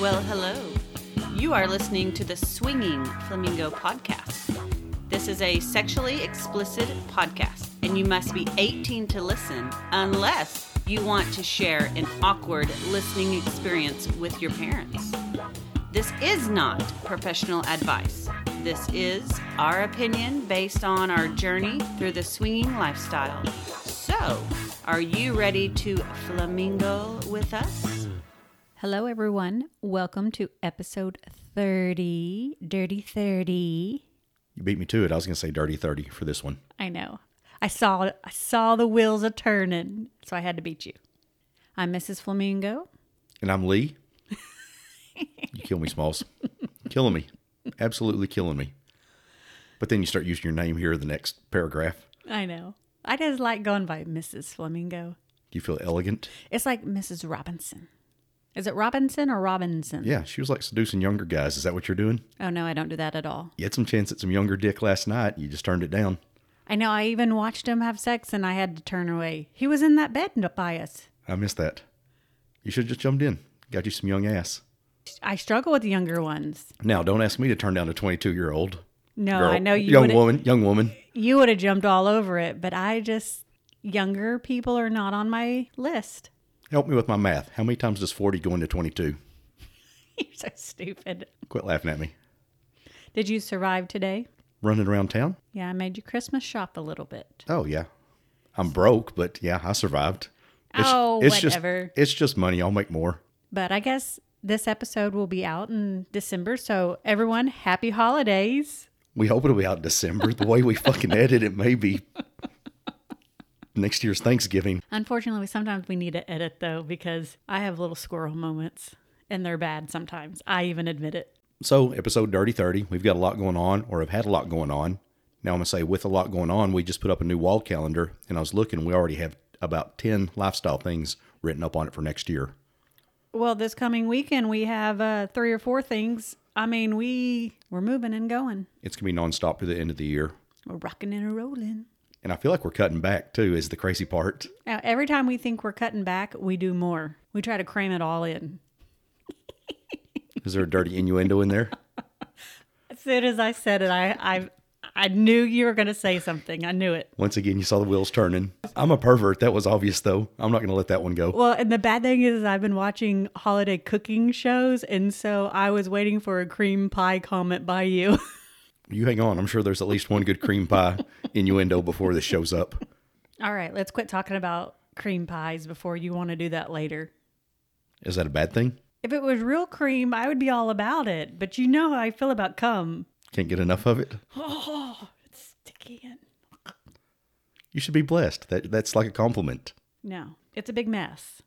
Well, hello. You are listening to the Swinging Flamingo podcast. This is a sexually explicit podcast, and you must be 18 to listen unless you want to share an awkward listening experience with your parents. This is not professional advice. This is our opinion based on our journey through the swinging lifestyle. So, are you ready to flamingo with us? Hello, everyone. Welcome to episode 30, Dirty 30. You beat me to it. I was going to say Dirty 30 for this one. I know. I saw I saw the wheels a turning, so I had to beat you. I'm Mrs. Flamingo. And I'm Lee. you kill me, Smalls. killing me. Absolutely killing me. But then you start using your name here in the next paragraph. I know. I just like going by Mrs. Flamingo. Do you feel elegant? It's like Mrs. Robinson. Is it Robinson or Robinson? Yeah, she was like seducing younger guys. Is that what you're doing? Oh no, I don't do that at all. You had some chance at some younger dick last night. You just turned it down. I know. I even watched him have sex, and I had to turn away. He was in that bed by us. I missed that. You should have just jumped in. Got you some young ass. I struggle with the younger ones. Now, don't ask me to turn down a 22 year old. No, I know you. Young woman. Young woman. You would have jumped all over it, but I just younger people are not on my list. Help me with my math. How many times does 40 go into 22? You're so stupid. Quit laughing at me. Did you survive today? Running around town? Yeah, I made you Christmas shop a little bit. Oh yeah, I'm broke, but yeah, I survived. Oh, whatever. Just, it's just money. I'll make more. But I guess this episode will be out in December. So, everyone, happy holidays. We hope it'll be out in December. The way we fucking edit it, maybe next year's Thanksgiving. Unfortunately, sometimes we need to edit though because I have little squirrel moments and they're bad sometimes. I even admit it. So, episode Dirty 30, we've got a lot going on, or have had a lot going on. Now, I'm going to say, with a lot going on, we just put up a new wall calendar, and I was looking, we already have about 10 lifestyle things written up on it for next year. Well, this coming weekend we have uh, three or four things. I mean, we we're moving and going. It's going to be nonstop through the end of the year. We're rocking and a rolling. And I feel like we're cutting back, too, is the crazy part. Now, every time we think we're cutting back, we do more. We try to cram it all in. Is there a dirty innuendo in there? As soon as I said it, I I I knew you were going to say something. I knew it. Once again, you saw the wheels turning. I'm a pervert. That was obvious, though. I'm not going to let that one go. Well, and the bad thing is I've been watching holiday cooking shows, and so I was waiting for a cream pie comment by you. You hang on. I'm sure there's at least one good cream pie innuendo before this shows up. all right, let's quit talking about cream pies before you want to do that later. Is that a bad thing? If it was real cream, I would be all about it. But you know how I feel about cum. Can't get enough of it? Oh, it's sticky. And... You should be blessed. That That's like a compliment. No, it's a big mess.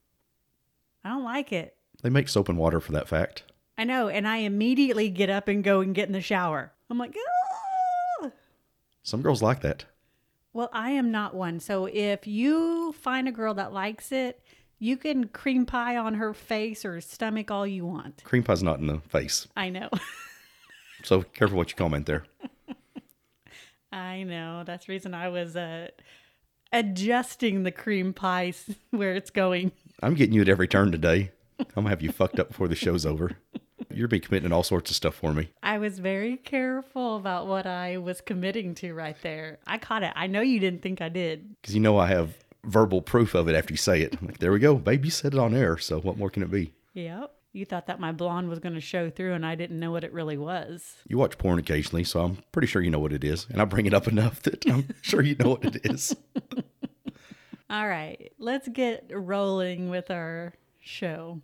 I don't like it. They make soap and water for that fact. I know, and I immediately get up and go and get in the shower. I'm like, ah! Some girls like that. Well, I am not one. So if you find a girl that likes it, you can cream pie on her face or stomach all you want. Cream pie's not in the face. I know. So careful what you comment there. I know. That's the reason I was uh, adjusting the cream pie where it's going. I'm getting you at every turn today. I'm going to have you fucked up before the show's over. You're be committing all sorts of stuff for me. I was very careful about what I was committing to right there. I caught it. I know you didn't think I did. Because you know I have verbal proof of it after you say it. I'm like, there we go. Baby said it on air. So what more can it be? Yep. You thought that my blonde was going to show through, and I didn't know what it really was. You watch porn occasionally, so I'm pretty sure you know what it is. And I bring it up enough that I'm sure you know what it is. All right, let's get rolling with our show.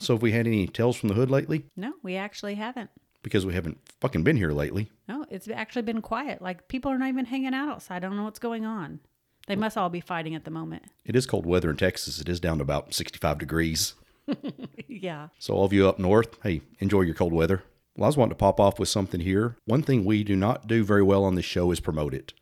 So have we had any tales from the hood lately? No, we actually haven't. Because we haven't fucking been here lately. No, it's actually been quiet. Like people are not even hanging out outside. I don't know what's going on. They must all be fighting at the moment. It is cold weather in Texas. It is down to about 65 degrees. yeah. So all of you up north, hey, enjoy your cold weather. Well, I was wanting to pop off with something here. One thing we do not do very well on this show is promote it.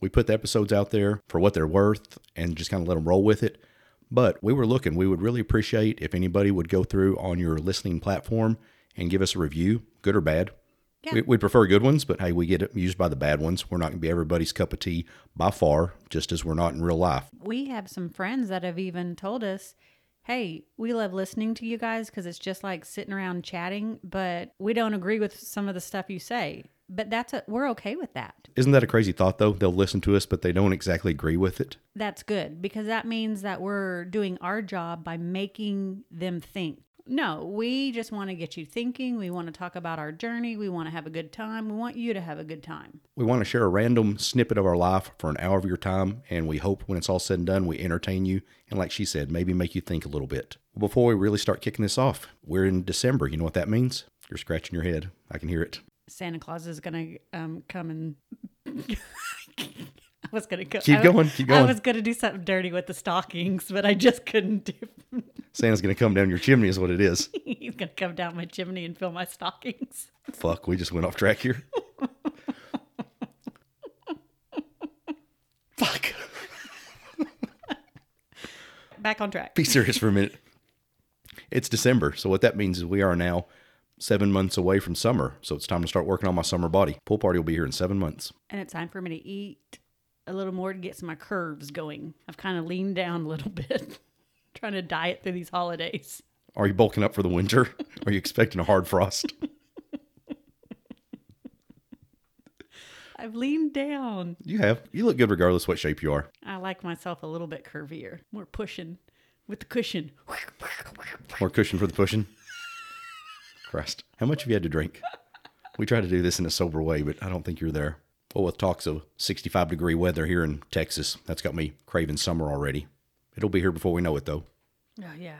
We put the episodes out there for what they're worth and just kind of let them roll with it. But we were looking, we would really appreciate if anybody would go through on your listening platform and give us a review, good or bad. Yeah. We, we prefer good ones, but hey, we get used by the bad ones. We're not going to be everybody's cup of tea by far, just as we're not in real life. We have some friends that have even told us, hey, we love listening to you guys because it's just like sitting around chatting, but we don't agree with some of the stuff you say. But that's a, we're okay with that. Isn't that a crazy thought, though? They'll listen to us, but they don't exactly agree with it. That's good because that means that we're doing our job by making them think. No, we just want to get you thinking. We want to talk about our journey. We want to have a good time. We want you to have a good time. We want to share a random snippet of our life for an hour of your time, and we hope when it's all said and done, we entertain you. And like she said, maybe make you think a little bit. Before we really start kicking this off, we're in December. You know what that means? You're scratching your head. I can hear it. Santa Claus is going to um, come and. I was gonna go. Keep I, going, keep going. I was gonna do something dirty with the stockings, but I just couldn't do. Santa's going to come down your chimney, is what it is. He's gonna come down my chimney and fill my stockings. Fuck, we just went off track here. Fuck. Back on track. Be serious for a minute. It's December, so what that means is we are now seven months away from summer. So it's time to start working on my summer body. Pool party will be here in seven months. And it's time for me to eat a little more to get some of my curves going. I've kind of leaned down a little bit, trying to diet through these holidays. Are you bulking up for the winter? Are you expecting a hard frost? I've leaned down. You have. You look good regardless what shape you are. I like myself a little bit curvier, more pushing with the cushion. More cushion for the pushing. Christ. How much have you had to drink? We try to do this in a sober way, but I don't think you're there. Well, with talks of 65 degree weather here in Texas, that's got me craving summer already. It'll be here before we know it, though. Oh yeah.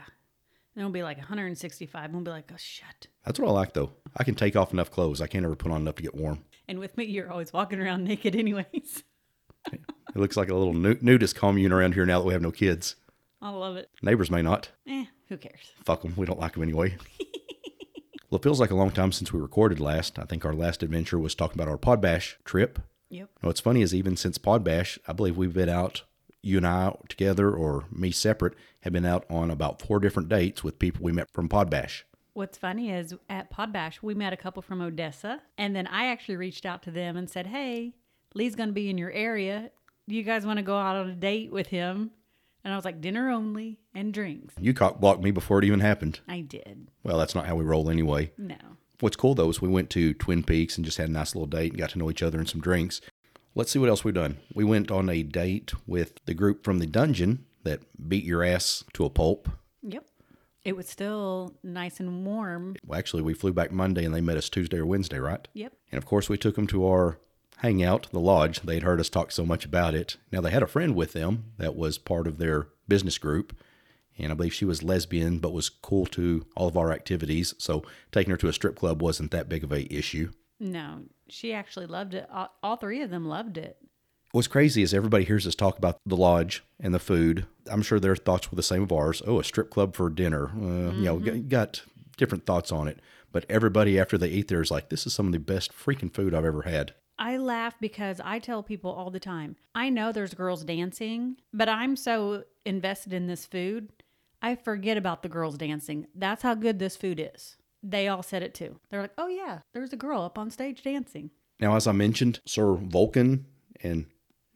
And it'll be like 165. And we'll be like, oh shit. That's what I like, though. I can take off enough clothes. I can't ever put on enough to get warm. And with me, you're always walking around naked, anyways. It looks like a little nudist commune around here now that we have no kids. I love it. Neighbors may not. Eh, who cares? Fuck them. We don't like them anyway. well, it feels like a long time since we recorded last. I think our last adventure was talking about our Podbash trip. Yep. What's funny is even since Podbash, I believe we've been out, you and I together or me separate, have been out on about four different dates with people we met from Podbash. What's funny is at Podbash, we met a couple from Odessa, and then I actually reached out to them and said, Hey, Lee's going to be in your area. Do you guys want to go out on a date with him? And I was like, Dinner only and drinks. You cock blocked me before it even happened. I did. Well, that's not how we roll anyway. No. What's cool though is we went to Twin Peaks and just had a nice little date and got to know each other and some drinks. Let's see what else we've done. We went on a date with the group from the dungeon that beat your ass to a pulp. Yep. It was still nice and warm. Well, actually, we flew back Monday and they met us Tuesday or Wednesday, right? Yep. And of course, we took them to our hangout, the lodge. They'd heard us talk so much about it. Now, they had a friend with them that was part of their business group. And I believe she was lesbian, but was cool to all of our activities. So taking her to a strip club wasn't that big of a issue. No, she actually loved it. All, all three of them loved it. What's crazy is everybody hears us talk about the lodge and the food. I'm sure their thoughts were the same of ours. Oh, a strip club for dinner. Uh, You know, g- got different thoughts on it. But everybody after they eat there is like, this is some of the best freaking food I've ever had. I laugh because I tell people all the time, I know there's girls dancing, but I'm so invested in this food, I forget about the girls dancing. That's how good this food is. They all said it too. They're like, oh, yeah, there's a girl up on stage dancing. Now, as I mentioned, Sir Vulcan and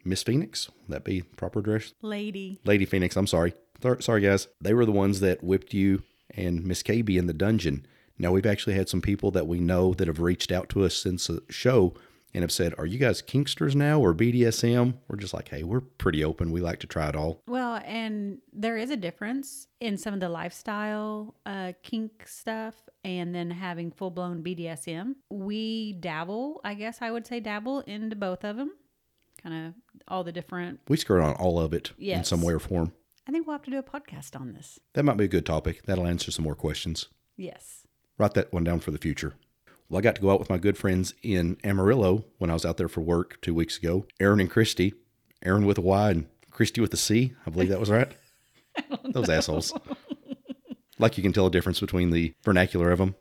Miss Phoenix, that be proper address? Lady. Lady Phoenix, I'm sorry. Thor- Sorry, guys. They were the ones that whipped you and Miss KB in the dungeon. Now, we've actually had some people that we know that have reached out to us since the show and have said, Are you guys Kinksters now or BDSM? We're just like, Hey, we're pretty open. We like to try it all. Well, and there is a difference in some of the lifestyle uh, kink stuff and then having full blown BDSM. We dabble, I guess I would say dabble into both of them. Kind of all the different. We skirt on all of it in some way or form. I think we'll have to do a podcast on this. That might be a good topic. That'll answer some more questions. Yes. Write that one down for the future. Well, I got to go out with my good friends in Amarillo when I was out there for work two weeks ago. Aaron and Christy. Aaron with a Y and Christy with a C. I believe that was right. Those assholes. Like you can tell a difference between the vernacular of them.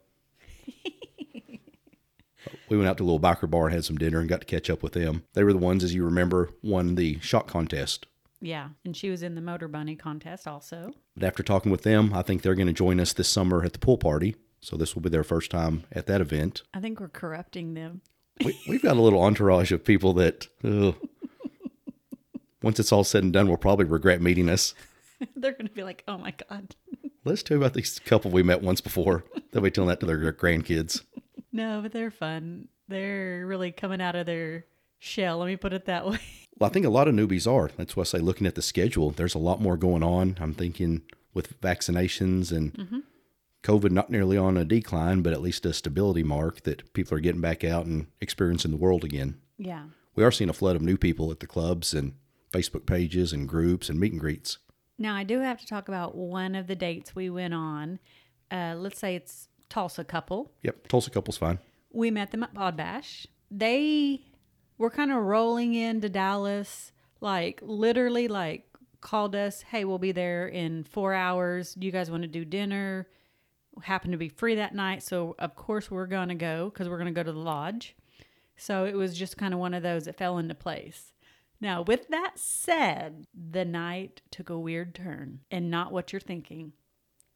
we went out to a little biker bar and had some dinner and got to catch up with them. They were the ones, as you remember, won the shot contest. Yeah. And she was in the Motor Bunny contest also. But after talking with them, I think they're going to join us this summer at the pool party. So this will be their first time at that event. I think we're corrupting them. we, we've got a little entourage of people that, ugh. once it's all said and done, will probably regret meeting us. They're going to be like, oh my God. Let's tell about these couple we met once before. They'll be telling that to their grandkids. No, but they're fun. They're really coming out of their shell. Let me put it that way. Well, I think a lot of newbies are. That's why I say looking at the schedule, there's a lot more going on. I'm thinking with vaccinations and mm-hmm. COVID not nearly on a decline, but at least a stability mark that people are getting back out and experiencing the world again. Yeah. We are seeing a flood of new people at the clubs and Facebook pages and groups and meet and greets. Now, I do have to talk about one of the dates we went on. Uh, let's say it's Tulsa couple. Yep, Tulsa couple's fine. We met them at Pod Bash. They were kind of rolling into Dallas, like literally, like called us, "Hey, we'll be there in four hours. Do you guys want to do dinner?" Happened to be free that night, so of course we're gonna go because we're gonna go to the lodge. So it was just kind of one of those that fell into place. Now, with that said, the night took a weird turn and not what you're thinking.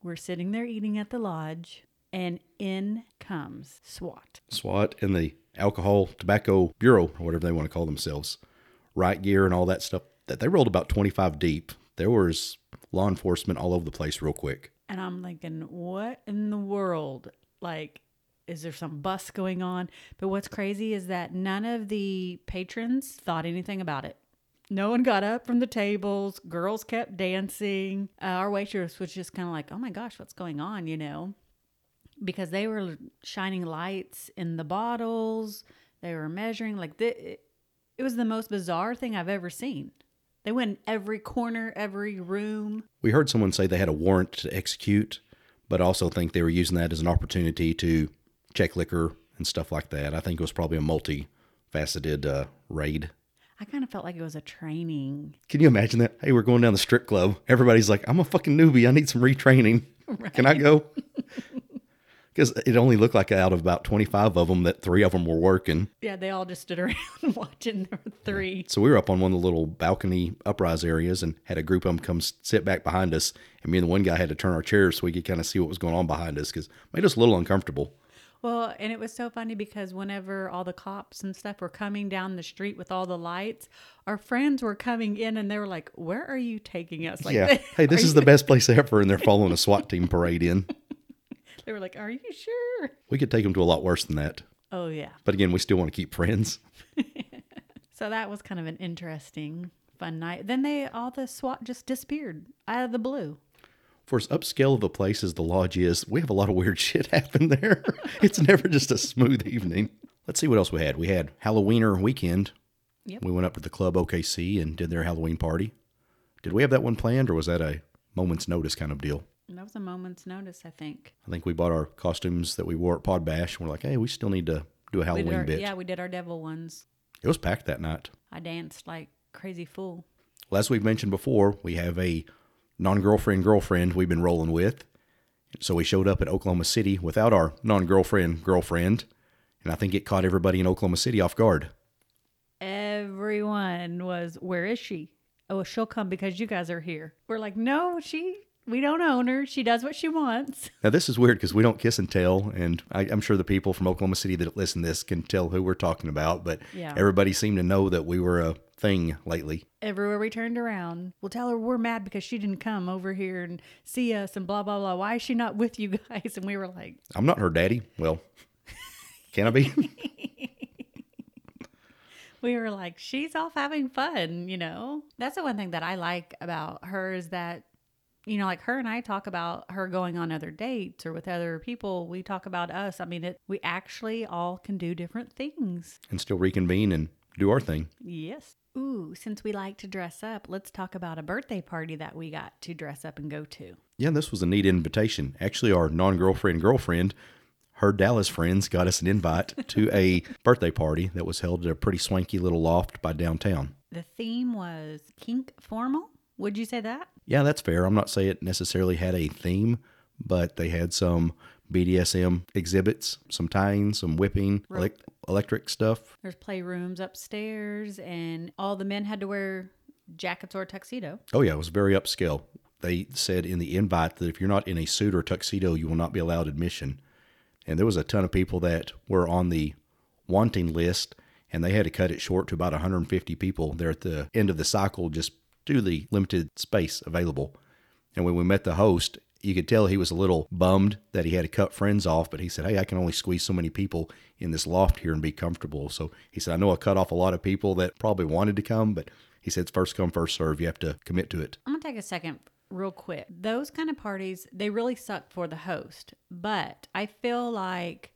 We're sitting there eating at the lodge, and in comes SWAT. SWAT and the Alcohol Tobacco Bureau, or whatever they want to call themselves, riot gear and all that stuff. That they rolled about 25 deep. There was law enforcement all over the place real quick. And I'm thinking, what in the world? Like, is there some bus going on? But what's crazy is that none of the patrons thought anything about it. No one got up from the tables. Girls kept dancing. Uh, our waitress was just kind of like, oh my gosh, what's going on, you know? Because they were shining lights in the bottles. They were measuring. Like, it, it was the most bizarre thing I've ever seen. They went in every corner, every room. We heard someone say they had a warrant to execute, but also think they were using that as an opportunity to check liquor and stuff like that. I think it was probably a multifaceted uh, raid. I kind of felt like it was a training. Can you imagine that? Hey, we're going down the strip club. Everybody's like, I'm a fucking newbie. I need some retraining. Can I go? Because it only looked like out of about 25 of them that three of them were working. Yeah, they all just stood around watching their three. So we were up on one of the little balcony uprise areas and had a group of them come sit back behind us. And me and the one guy had to turn our chairs so we could kind of see what was going on behind us because it made us a little uncomfortable. Well, and it was so funny because whenever all the cops and stuff were coming down the street with all the lights, our friends were coming in and they were like, "Where are you taking us?" Like, yeah. Hey, this is the best place ever. And they're following a SWAT team parade in. They were like, "Are you sure?" We could take them to a lot worse than that. Oh yeah. But again, we still want to keep friends. So that was kind of an interesting, fun night. Then they all the SWAT just disappeared out of the blue. For as upscale of a place as the lodge is, we have a lot of weird shit happen there. it's never just a smooth evening. Let's see what else we had. We had Halloweener weekend. Yep. We went up to the club OKC and did their Halloween party. Did we have that one planned or was that a moment's notice kind of deal? And that was a moment's notice, I think. I think we bought our costumes that we wore at Pod Bash and we're like, hey, we still need to do a Halloween our, bit. yeah, we did our devil ones. It was packed that night. I danced like crazy fool. Well, as we've mentioned before, we have a non girlfriend girlfriend we've been rolling with. So we showed up at Oklahoma City without our non girlfriend girlfriend. And I think it caught everybody in Oklahoma City off guard. Everyone was, where is she? Oh, she'll come because you guys are here. We're like, no, she, we don't own her. She does what she wants. Now, this is weird because we don't kiss and tell. And I, I'm sure the people from Oklahoma City that listen to this can tell who we're talking about. But Yeah. everybody seemed to know that we were a thing lately. Everywhere we turned around, we'll tell her we're mad because she didn't come over here and see us and blah, blah, blah. Why is she not with you guys? And we were like, I'm not her daddy. Well, can I be? we were like, she's off having fun, you know? That's the one thing that I like about her is that, you know, like her and I talk about her going on other dates or with other people. We talk about us. I mean, it, we actually all can do different things. and still reconvene and do our thing. Yes. Ooh, since we like to dress up, let's talk about a birthday party that we got to dress up and go to. Yeah, this was a neat invitation. Actually, our non girlfriend girlfriend, her Dallas friends, got us an invite to a birthday party that was held at a pretty swanky little loft by downtown. The theme was kink formal. Would you say that? Yeah, that's fair. I'm not saying it necessarily had a theme, but they had some BDSM exhibits, some tying, some whipping, elec- electric stuff. There's playrooms upstairs, and all the men had to wear jackets or tuxedo. Oh, yeah, it was very upscale. They said in the invite that if you're not in a suit or tuxedo, you will not be allowed admission. And there was a ton of people that were on the wanting list, and they had to cut it short to about 150 people there at the end of the cycle just to the limited space available. And when we met the host, You could tell he was a little bummed that he had to cut friends off, but he said, Hey, I can only squeeze so many people in this loft here and be comfortable. So he said, I know I cut off a lot of people that probably wanted to come, but he said, first come, first serve. You have to commit to it. I'm gonna take a second real quick. Those kind of parties, they really suck for the host. But I feel like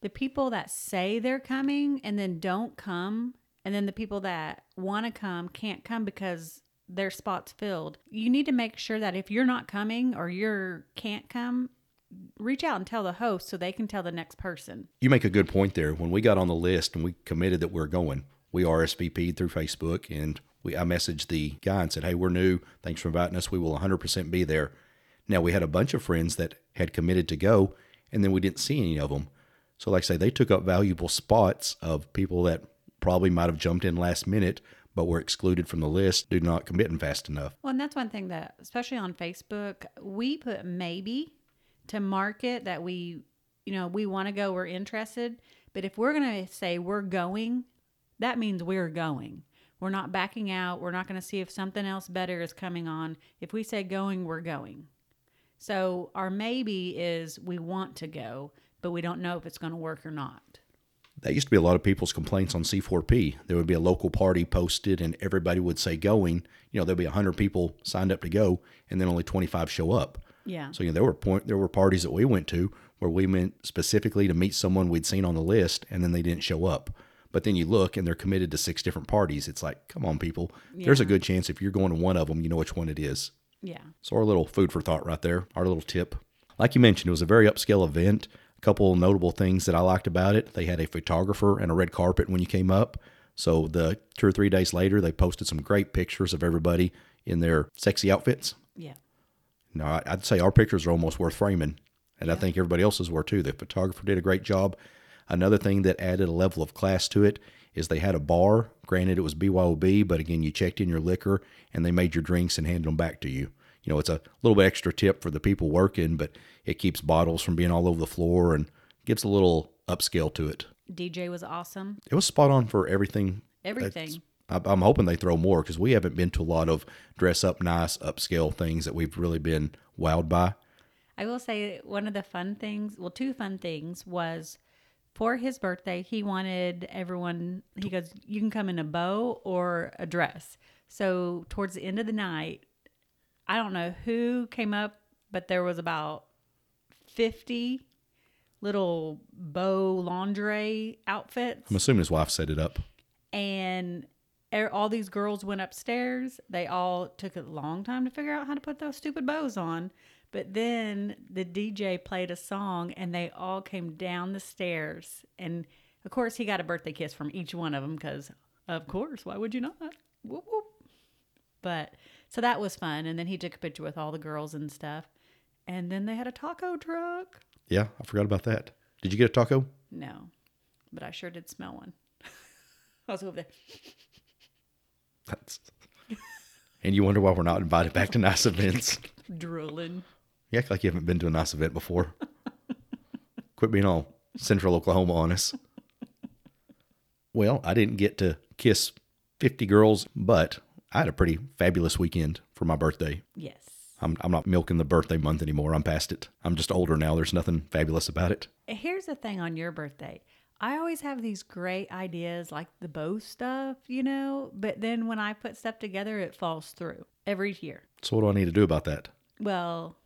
the people that say they're coming and then don't come, and then the people that want to come can't come because their spot's filled. You need to make sure that if you're not coming or you're can't come, reach out and tell the host so they can tell the next person. You make a good point there. When we got on the list and we committed that we're going, we RSVP'd through Facebook and we I messaged the guy and said, "Hey, we're new. Thanks for inviting us. We will 100% be there." Now we had a bunch of friends that had committed to go, and then we didn't see any of them. So, like I say, they took up valuable spots of people that probably might have jumped in last minute, but were excluded from the list due to not committing fast enough. Well, and that's one thing that, especially on Facebook, we put maybe to market that we, you know, we want to go, we're interested. But if we're going to say we're going, that means we're going. We're not backing out. We're not going to see if something else better is coming on. If we say going, we're going. So our maybe is we want to go, but we don't know if it's going to work or not. That used to be a lot of people's complaints on C4P. There would be a local party posted, and everybody would say going. You know, there'd be hundred people signed up to go, and then only 25 show up. Yeah. So you know, there were point there were parties that we went to where we went specifically to meet someone we'd seen on the list, and then they didn't show up. But then you look and they're committed to six different parties. It's like, come on, people. Yeah. There's a good chance if you're going to one of them, you know which one it is. Yeah. So our little food for thought right there, our little tip. Like you mentioned, it was a very upscale event. A couple notable things that I liked about it. They had a photographer and a red carpet when you came up. So the two or three days later, they posted some great pictures of everybody in their sexy outfits. Yeah. No, I'd say our pictures are almost worth framing, and I think everybody else's were too. The photographer did a great job. Another thing that added a level of class to it is they had a bar. Granted, it was BYOB, but again, you checked in your liquor and they made your drinks and handed them back to you. You know, it's a little bit extra tip for the people working, but it keeps bottles from being all over the floor and gives a little upscale to it. DJ was awesome. It was spot on for everything. Everything. I- I'm hoping they throw more because we haven't been to a lot of dress up nice upscale things that we've really been wowed by. I will say one of the fun things, well, two fun things was for his birthday, he wanted everyone, he goes, you can come in a bow or a dress. So towards the end of the night, I don't know who came up, but there was about 50 little bow lingerie outfits I'm assuming his wife set it up. and er- all these girls went upstairs. They all took a long time to figure out how to put those stupid bows on. But then the DJ played a song and they all came down the stairs. And of course, he got a birthday kiss from each one of them because, of course, why would you not? Whoop, whoop. But so that was fun. And then he took a picture with all the girls and stuff. And then they had a taco truck. Yeah, I forgot about that. Did you get a taco? No, but I sure did smell one. I was over there. That's... and you wonder why we're not invited back to nice events. drooling. You act like you haven't been to a nice event before. Quit being all central Oklahoma on us. Well, I didn't get to kiss 50 girls, but I had a pretty fabulous weekend for my birthday. Yes. I'm, I'm not milking the birthday month anymore. I'm past it. I'm just older now. There's nothing fabulous about it. Here's the thing on your birthday. I always have these great ideas like the bow stuff, you know, but then when I put stuff together, it falls through every year. So, what do I need to do about that? Well,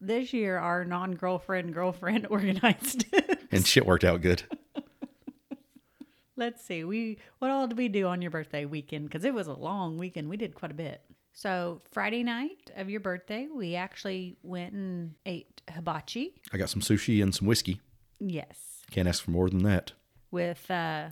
this year our non girlfriend girlfriend organized it. And shit worked out good. Let's see. We what all did we do on your birthday weekend? Because it was a long weekend. We did quite a bit. So Friday night of your birthday, we actually went and ate hibachi. I got some sushi and some whiskey. Yes, Can't ask for more than that. with uh,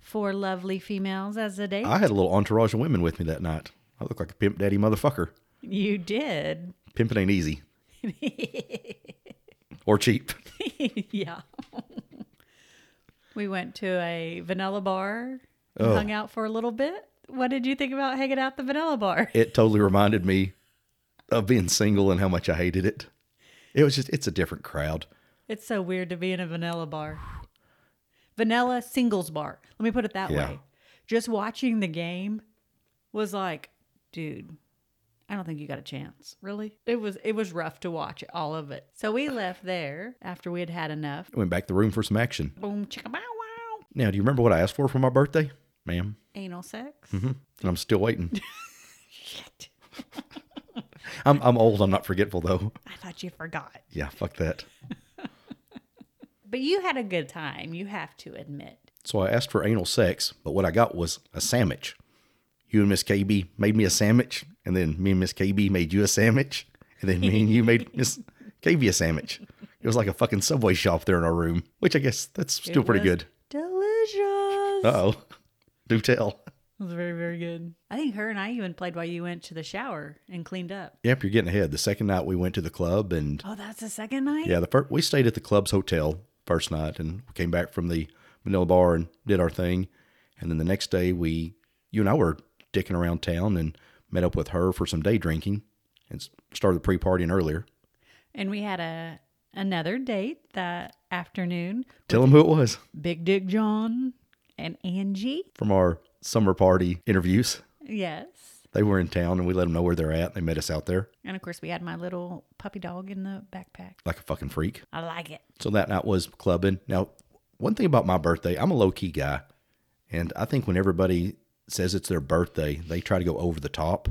four lovely females as a date. I had a little entourage of women with me that night. I look like a pimp daddy motherfucker. you did. Pimping ain't easy. or cheap. yeah. We went to a vanilla bar Oh. hung out for a little bit. What did you think about hanging out at the vanilla bar? It totally reminded me of being single and how much I hated it. It was just, it's a different crowd. It's so weird to be in a vanilla bar. Vanilla singles bar. Let me put it that Yeah. way. Just watching the game was like, dude, I don't think you got a chance. Really? It was it was rough to watch all of it. So we left there after we had had enough. Went back to the room for some action. Boom, chicka bow wow. Now, do you remember what I asked for for my birthday, ma'am? Anal sex. Mm-hmm. And I'm still waiting. Shit. I'm I'm old. I'm not forgetful though. I thought you forgot. Yeah, fuck that. But you had a good time, you have to admit. So I asked for anal sex, but what I got was a sandwich. You and Miss KB made me a sandwich, and then me and Miss KB made you a sandwich, and then me and you made Miss KB a sandwich. It was like a fucking subway shop there in our room, which I guess that's still It pretty was good. Delicious. Uh oh. Do tell. It was very, very good. I think her and I even played while you went to the shower and cleaned up. Yep, you're getting ahead. The second night we went to the club, and Oh, that's the second night? yeah, the first we stayed at the club's hotel first night, and we came back from the vanilla bar and did our thing, and then the next day we, you and I were dicking around town and met up with her for some day drinking, and started pre-partying earlier. And we had a another date that afternoon. Tell them who it was Big Dick John and Angie. from our summer party interviews. Yes. They were in town, and we let them know where they're at. They met us out there And of course, we had my little puppy dog in the backpack. like a fucking freak. I like it. So that night was clubbing. Now, one thing about my birthday, I'm a low key guy. And I think when everybody says it's their birthday, they try to go over the top,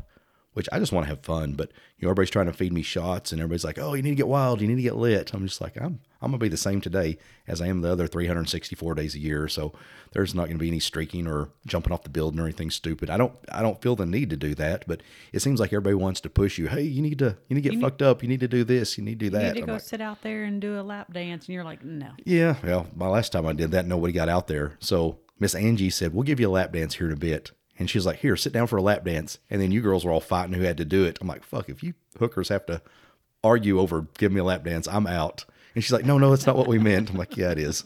which I just want to have fun. But you know, everybody's trying to feed me shots and everybody's like, Oh, you need to get wild, you need to get lit. I'm just like, I'm I'm gonna be the same today as I am the other 364 days a year. So there's not gonna be any streaking or jumping off the building or anything stupid. I don't I don't feel the need to do that, but it seems like everybody wants to push you. Hey, you need to you need to get fucked up, you need to do this, you need to do You that. need to I'm go like, sit out there and do a lap dance. And you're like, no. yeah, well, my last time I did that, nobody got out there. So Miss Angie said, "We'll give you a lap dance here in a bit." And she's like, "Here, sit down for a lap dance." And then you girls were all fighting who had to do it. I'm like, "Fuck! If you hookers have to argue over give me a lap dance, I'm out." And she's like, "No, no, that's not what we meant." I'm like, "Yeah, it is."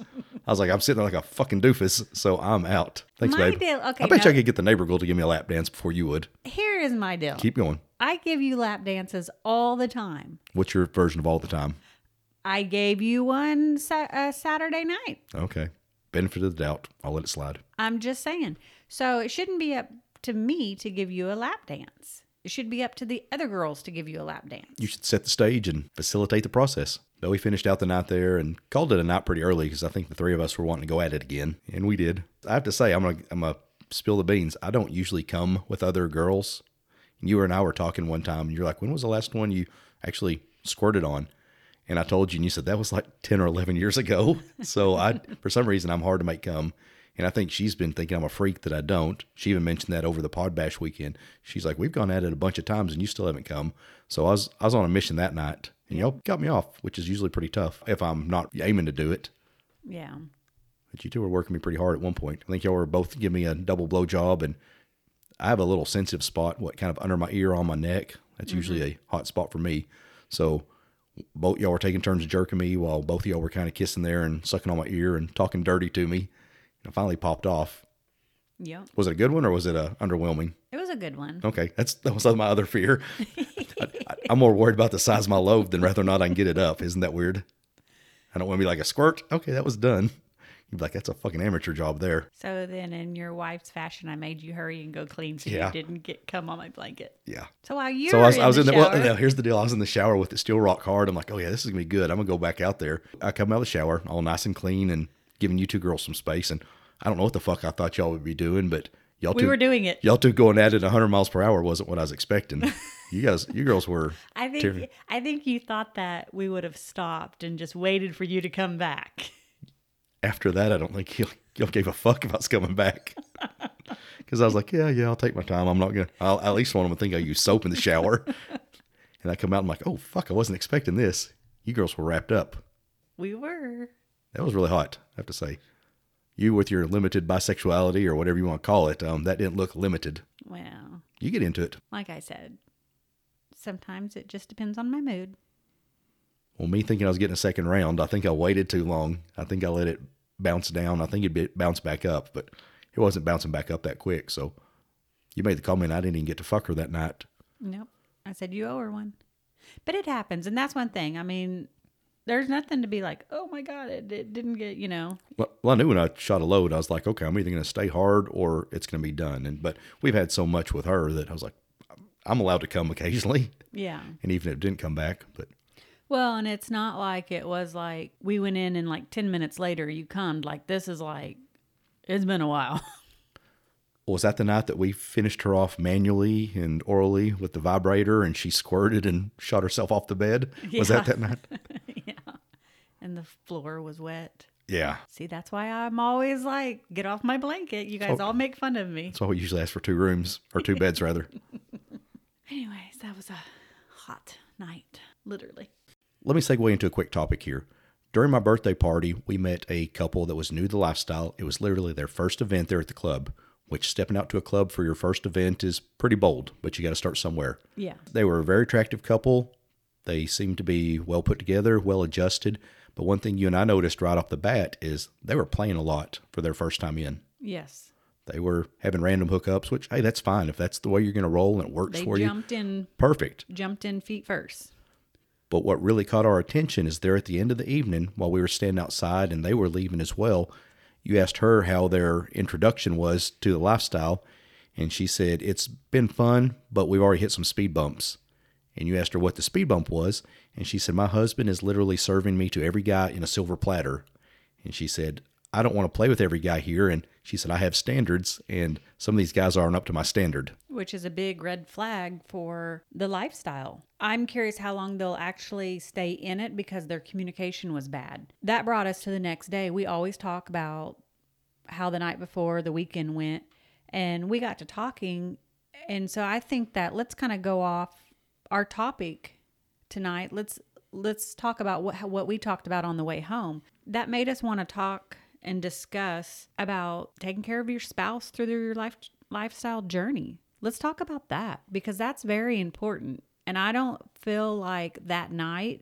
I was like, "I'm sitting there like a fucking doofus, so I'm out." Thanks, My babe. deal- okay, I bet now- you I could get the neighbor girl to give me a lap dance before you would. Here is my deal. Keep going. I give you lap dances all the time. What's your version of all the time? I gave you one sa- uh, Saturday night. Okay, benefit of the doubt. I'll let it slide. I'm just saying. So it shouldn't be up to me to give you a lap dance. It should be up to the other girls to give you a lap dance. you should set the stage and facilitate the process. But we finished out the night there and called it a night pretty early because I think the three of us were wanting to go at it again, and we did. I have to say, I'm gonna I'm gonna spill the beans. I don't usually come with other girls. You and I were talking one time, and you're like, "When was the last one you actually squirted on?" And I told you, and you said that was like ten or eleven years ago. So I, for some reason, I'm hard to make come. And I think she's been thinking I'm a freak that I don't. She even mentioned that over the Pod Bash weekend. She's like, "We've gone at it a bunch of times, and you still haven't come." So I was I was on a mission that night, and y'all got me off, which is usually pretty tough if I'm not aiming to do it. Yeah. But you two were working me pretty hard at one point. I think y'all were both giving me a double blow job, and I have a little sensitive spot, what kind of under my ear on my neck. That's usually mm-hmm. a hot spot for me. So both y'all were taking turns jerking me while both of y'all were kind of kissing there and sucking on my ear and talking dirty to me. And I finally popped off. Yeah. Was it a good one or was it a underwhelming? It was a good one. Okay, that's that was my other fear. I, am more worried about the size of my lobe than whether or not I can get it up. Isn't that weird? I don't want to be like a squirt. Okay, that was done. You'd be like, that's a fucking amateur job there. So then, in your wife's fashion, I made you hurry and go clean so Yeah. you didn't get cum on my blanket. Yeah. So while you So were I was, in I was the in the shower, well. Now here's the deal. I was in the shower with it still rock hard. I'm like, oh yeah, this is gonna be good. I'm gonna go back out there. I come out of the shower all nice and clean and giving you two girls some space. And I don't know what the fuck I thought y'all would be doing, but y'all we two were doing it. y'all two going at it 100 miles per hour wasn't what I was expecting. you guys, you girls were. I think tearing- I think you thought that we would have stopped and just waited for you to come back. After that, I don't think y'all, y'all gave a fuck if I was coming back. Because I was like, yeah, yeah, I'll take my time. I'm not gonna. I'll I at least want them to think I use soap in the shower. and I come out, I'm like, oh fuck, I wasn't expecting this. You girls were wrapped up. We were. That was really hot, I have to say. You with your limited bisexuality or whatever you want to call it, um, that didn't look limited. Well, You get into it. like I said, sometimes it just depends on my mood. Well, me thinking I was getting a second round, I think I waited too long. I think I let it bounce down. I think it'd bounce back up, but it wasn't bouncing back up that quick. So you made the comment I didn't even get to fuck her that night. Nope. I said you owe her one. But it happens, and that's one thing. I mean, there's nothing to be like, oh my god, it, it didn't get, you know. Well, well, I knew when I shot a load, I was like, okay, I'm either going to stay hard or it's going to be done. And but we've had so much with her that I was like, I'm allowed to come occasionally, Yeah. and even if it didn't come back, but Well, and it's not like it was like we went in and like 10 minutes later you come. Like this is like, it's been a while. was that the night that we finished her off manually and orally with the vibrator, and she squirted and shot herself off the bed? Was that that night? Yeah. And the floor was wet. Yeah. See, that's why I'm always like, get off my blanket. You guys Oh. all make fun of me. That's why we usually ask for two rooms or two beds rather. Anyways, that was a hot night, literally. Let me segue into a quick topic here. During my birthday party, we met a couple that was new to the lifestyle. It was literally their first event there at the club, which stepping out to a club for your first event is pretty bold, but you got to start somewhere. Yeah. They were a very attractive couple. They seemed to be well put together, well adjusted. But one thing you and I noticed right off the bat is they were playing a lot for their first time in. Yes. They were having random hookups, which, hey, that's fine. If that's the way you're going to roll and it works They for you, jumped in, perfect. jumped in feet first. But what really caught our attention is there at the end of the evening, while we were standing outside and they were leaving as well, you asked her how their introduction was to the lifestyle. And she said, It's been fun, but we've already hit some speed bumps. And you asked her what the speed bump was. And she said, My husband is literally serving me to every guy in a silver platter. And she said, I don't want to play with every guy here. And she said, I have standards, and some of these guys aren't up to my standard. which is a big red flag for the lifestyle. I'm curious how long they'll actually stay in it because their communication was bad. That brought us to the next day. We always talk about how the night before the weekend went, and we got to talking. And so I think that let's kind of go off our topic tonight. Let's let's talk about what what we talked about on the way home. That made us want to talk and discuss about taking care of your spouse through your life lifestyle journey. Let's talk about that because that's very important. And I don't feel like that night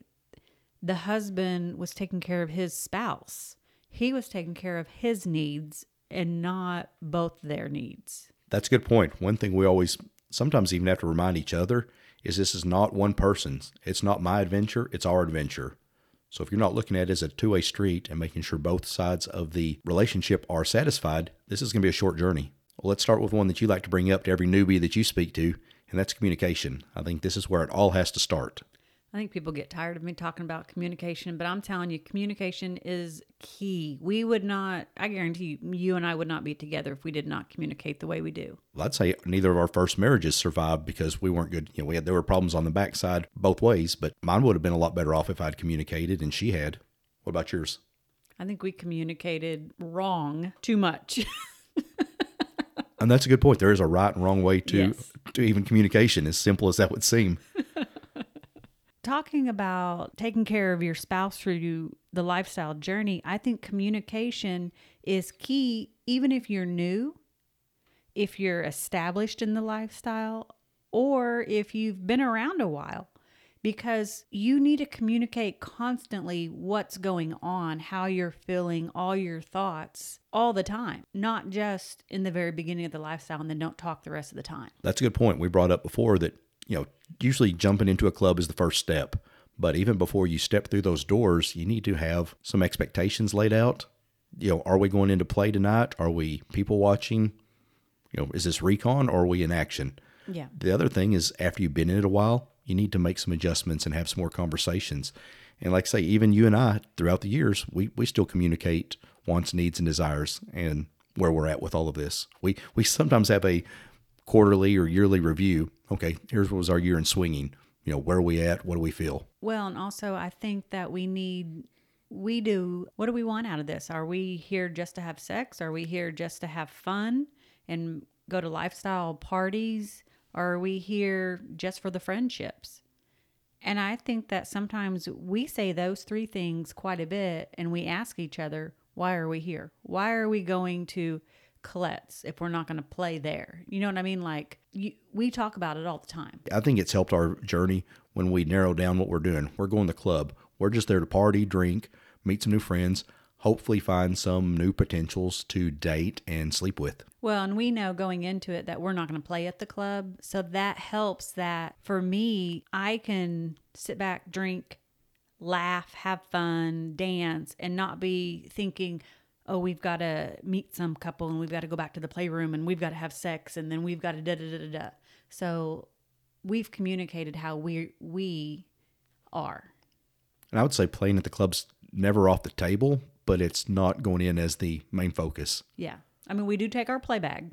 the husband was taking care of his spouse. He was taking care of his needs and not both their needs. That's a good point. One thing we always sometimes even have to remind each other is this is not one person's. It's not my adventure, it's our adventure. So if you're not looking at it as a two-way street and making sure both sides of the relationship are satisfied, this is going to be a short journey. Well, let's start with one that you like to bring up to every newbie that you speak to, and that's communication. I think this is where it all has to start. I think people get tired of me talking about communication, but I'm telling you, communication is key. We would not, I guarantee you, you and I would not be together if we did not communicate the way we do. Well, I'd say neither of our first marriages survived because we weren't good. You know, we had there were problems on the backside both ways, but mine would have been a lot better off if I'd communicated and she had. What about yours? I think we communicated wrong too much. And that's a good point. There is a right and wrong way to Yes. to even communication, as simple as that would seem. Talking about taking care of your spouse through the lifestyle journey, I think communication is key, even if you're new, if you're established in the lifestyle, or if you've been around a while, because you need to communicate constantly what's going on, how you're feeling, all your thoughts all the time, not just in the very beginning of the lifestyle and then don't talk the rest of the time. That's a good point. We brought up before that, you know, usually jumping into a club is the first step. But even before you step through those doors, you need to have some expectations laid out. You know, are we going into play tonight? Are we people watching? You know, is this recon or are we in action? Yeah. The other thing is after you've been in it a while, you need to make some adjustments and have some more conversations. And like I say, even you and I, throughout the years, we, we still communicate wants, needs, and desires and where we're at with all of this. We we sometimes have a quarterly or yearly review. Okay, here's what was our year in swinging. You know, where are we at? What do we feel? Well, and also I think that we need we do what do we want out of this? Are we here just to have sex? Are we here just to have fun and go to lifestyle parties? Are we here just for the friendships? And I think that sometimes we say those three things quite a bit and we ask each other, why are we here? Why are we going to Colette's if we're not going to play there? You know what I mean? Like you, we talk about it all the time. I think it's helped our journey when we narrow down what we're doing. We're going to the club. We're just there to party, drink, meet some new friends, hopefully find some new potentials to date and sleep with. Well, and we know going into it that we're not going to play at the club. So that helps that for me, I can sit back, drink, laugh, have fun, dance, and not be thinking, oh, we've got to meet some couple and we've got to go back to the playroom and we've got to have sex and then we've got to da da da da da. So we've communicated how we we are. And I would say playing at the club's never off the table, but it's not going in as the main focus. Yeah. I mean, we do take our play bag,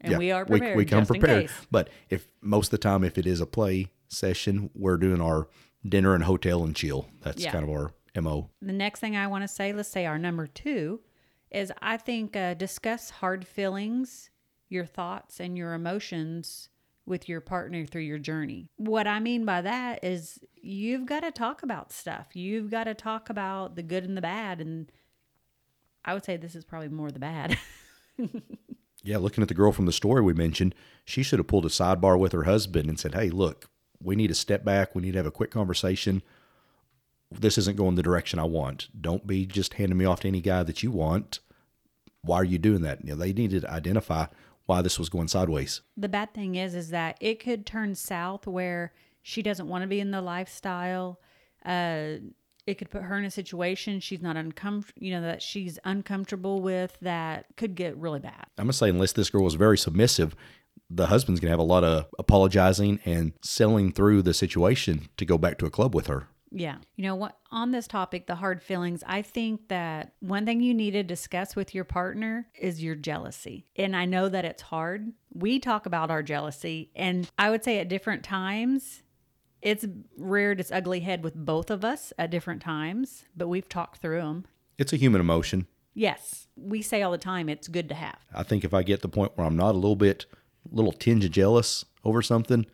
and Yeah, we are prepared. We, come just in prepared. But if most of the time, if it is a play session, we're doing our dinner and hotel and chill. That's Yeah. kind of our mo. The next thing I want to say, let's say our number two, is I think uh, discuss hard feelings, your thoughts, and your emotions with your partner through your journey. What I mean by that is you've got to talk about stuff. You've got to talk about the good and the bad. And I would say this is probably more the bad. Yeah, looking at the girl from the story we mentioned, she should have pulled a sidebar with her husband and said, "Hey, look, we need to step back. We need to have a quick conversation. This isn't going the direction I want. Don't be just handing me off to any guy that you want. Why are you doing that?" You know, they needed to identify why this was going sideways. the bad thing is is that it could turn south where she doesn't want to be in the lifestyle uh it could put her in a situation she's not uncomfortable you know that she's uncomfortable with that could get really bad I'm gonna say unless this girl was very submissive, the husband's gonna have a lot of apologizing and selling through the situation to go back to a club with her. Yeah. You know what on this topic the hard feelings i think that one thing you need to discuss with your partner is your jealousy. And i know that it's hard. We talk about our jealousy and i would say at different times it's reared its ugly head with both of us at different times but we've talked through them It's a human emotion. Yes, we say all the time it's good to have. I think if I get to the point where I'm not a little bit, little tinge of jealous over something,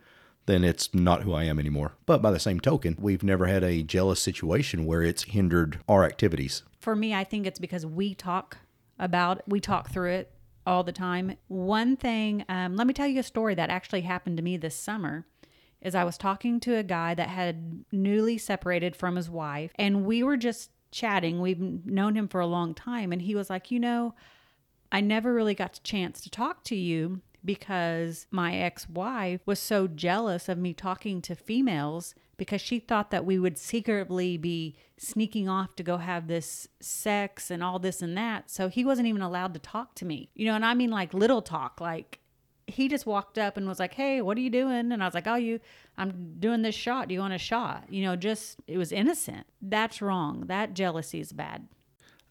then it's not who I am anymore. But by the same token, we've never had a jealous situation where it's hindered our activities. For me, I think it's because we talk about we talk through it all the time. One thing, um, let me tell you a story that actually happened to me this summer. Is I was talking to a guy that had newly separated from his wife, and we were just chatting. We've known him for a long time, and he was like, you know, I never really got a chance to talk to you because my ex wife was so jealous of me talking to females because she thought that we would secretly be sneaking off to go have this sex and all this and that. So he wasn't even allowed to talk to me. You know, and I mean like little talk, like he just walked up and was like, "Hey, what are you doing?" And I was like, "Oh, you, I'm doing this shot. Do you want a shot?" You know, just it was innocent. That's wrong. That jealousy is bad.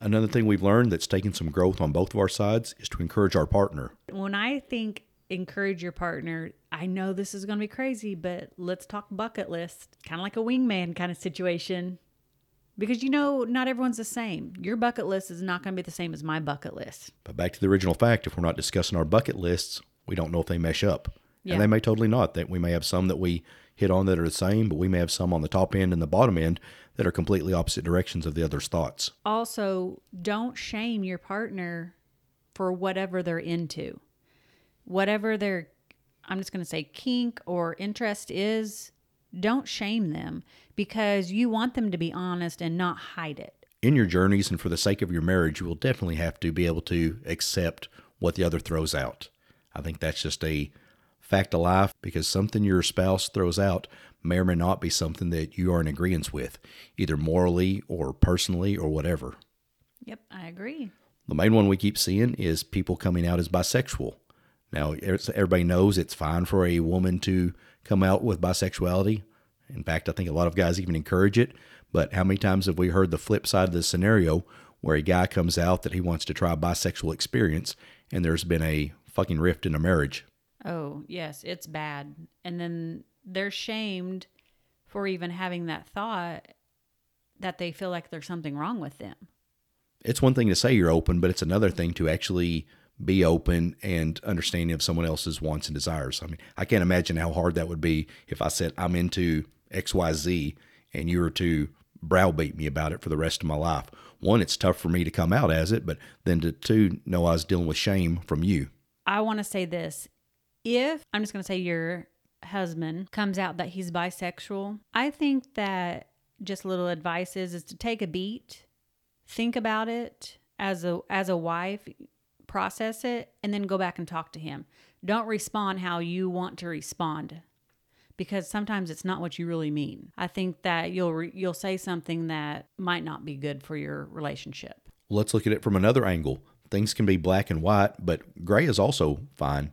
Another thing we've learned that's taken some growth on both of our sides is to encourage our partner. When I think encourage your partner, I know this is going to be crazy, but let's talk bucket list, kind of like a wingman kind of situation. Because you know, not everyone's the same. Your bucket list is not going to be the same as my bucket list. But back to the original fact, if we're not discussing our bucket lists, we don't know if they mesh up. Yeah. And they may totally not. That we may have some that we hit on that are the same, but we may have some on the top end and the bottom end that are completely opposite directions of the other's thoughts. Also, don't shame your partner for whatever they're into. Whatever their, I'm just going to say, kink or interest is, don't shame them because you want them to be honest and not hide it. in your journeys and for the sake of your marriage, you will definitely have to be able to accept what the other throws out. I think that's just a fact of life because something your spouse throws out may or may not be something that you are in agreement with, either morally or personally or whatever. Yep, I agree. The main one we keep seeing is people coming out as bisexual. Now, er, everybody knows it's fine for a woman to come out with bisexuality. In fact, I think a lot of guys even encourage it. But how many times have we heard the flip side of the scenario where a guy comes out that he wants to try a bisexual experience and there's been a fucking rift in a marriage? Oh, yes, it's bad. And then they're shamed for even having that thought that they feel like there's something wrong with them. It's one thing to say you're open, but it's another thing to actually be open and understanding of someone else's wants and desires. I mean, I can't imagine how hard that would be if I said I'm into XYZ and you were to browbeat me about it for the rest of my life. One, it's tough for me to come out as it, but then to two, know I was dealing with shame from you. I want to say this. If I'm just going to say your husband comes out that he's bisexual, I think that just little advice is is to take a beat, think about it as a as a wife, process it and then go back and talk to him. Don't respond how you want to respond because sometimes it's not what you really mean. I think that you'll re- you'll say something that might not be good for your relationship. Let's look at it from another angle. Things can be black and white, but gray is also fine.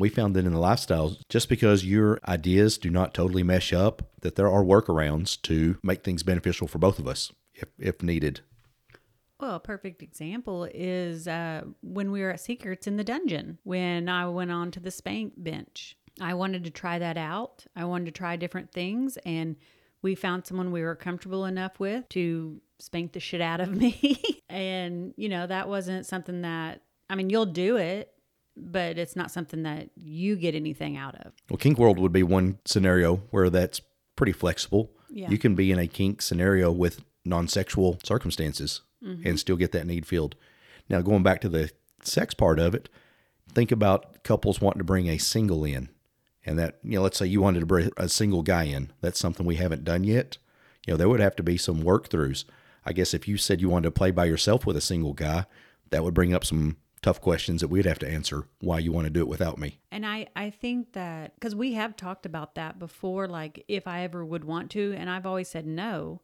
We found that in the lifestyles, just because your ideas do not totally mesh up, that there are workarounds to make things beneficial for both of us if, if needed. Well, a perfect example is uh, when we were at Secrets in the dungeon, when I went on to the spank bench. I wanted to try that out. I wanted to try different things, and we found someone we were comfortable enough with to spank the shit out of me. and, you know, that wasn't something that, I mean, you'll do it, but it's not something that you get anything out of. Well, kink world would be one scenario where that's pretty flexible. Yeah. You can be in a kink scenario with non-sexual circumstances mm-hmm. and still get that need filled. Now, going back to the sex part of it, think about couples wanting to bring a single in, and that you know, let's say you wanted to bring a single guy in. That's something we haven't done yet. You know, there would have to be some work throughs. I guess if you said you wanted to play by yourself with a single guy, that would bring up some tough questions that we'd have to answer why you want to do it without me. And I, I think that because we have talked about that before, like if I ever would want to, and I've always said no,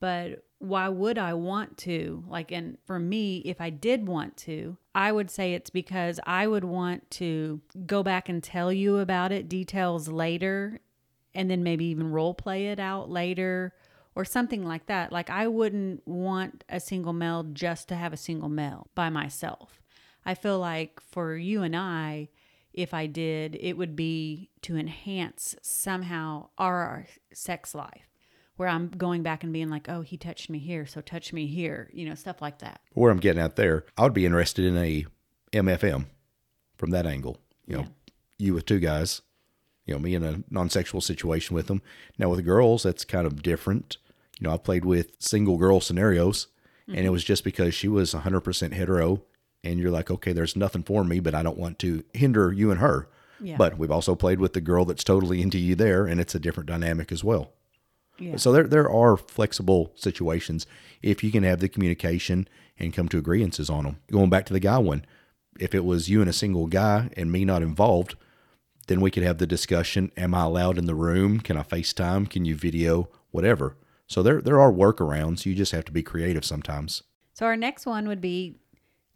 but why would I want to? Like, and for me, if I did want to, I would say it's because I would want to go back and tell you about it, details later, and then maybe even role play it out later or something like that. Like, I wouldn't want a single male just to have a single male by myself. I feel like for you and I, if I did, it would be to enhance somehow our sex life, where I'm going back and being like, oh, he touched me here, so touch me here, you know, stuff like that. Where I'm getting at there, I would be interested in a MFM from that angle. You know, Yeah. you with two guys, you know, me in a non-sexual situation with them. Now with girls, that's kind of different. You know, I played with single girl scenarios, and it mm-hmm. was just because she was 100% hetero, and you're like, okay, there's nothing for me, but I don't want to hinder you and her. Yeah. But we've also played with the girl that's totally into you there, and it's a different dynamic as well. Yeah. So there there are flexible situations if you can have the communication and come to agreements on them. Going back to the guy one, if it was you and a single guy and me not involved, then we could have the discussion: Am I allowed in the room? Can I FaceTime? Can you video? Whatever. So there there are workarounds. You just have to be creative sometimes. So our next one would be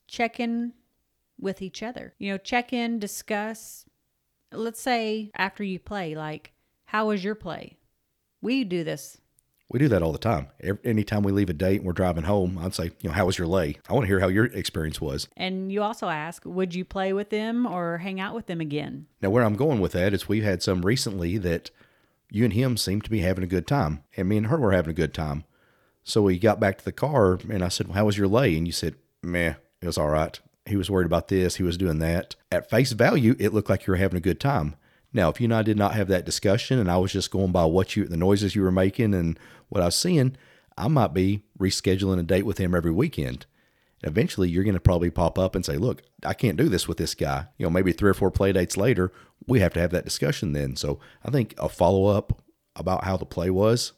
check in with each other. You know, check in, discuss. Let's say after you play, like, how was your play? We do this. We do that all the time. Every, anytime we leave a date and we're driving home, I'd say, you know, how was your lay? I want to hear how your experience was. And you also ask, would you play with them or hang out with them again? Now, where I'm going with that is we've had some recently that you and him seemed to be having a good time, and me and her were having a good time. So we got back to the car, and I said, well, "How was your lay?" And you said, "Meh, it was all right." He was worried about this, he was doing that. At face value, it looked like you were having a good time. Now, if you and I did not have that discussion, and I was just going by what you, the noises you were making, and what I was seeing, I might be rescheduling a date with him every weekend. Eventually, you're going to probably pop up and say, "Look, I can't do this with this guy." You know, maybe three or four play dates later, we have to have that discussion. Then, so I think a follow up about how the play was,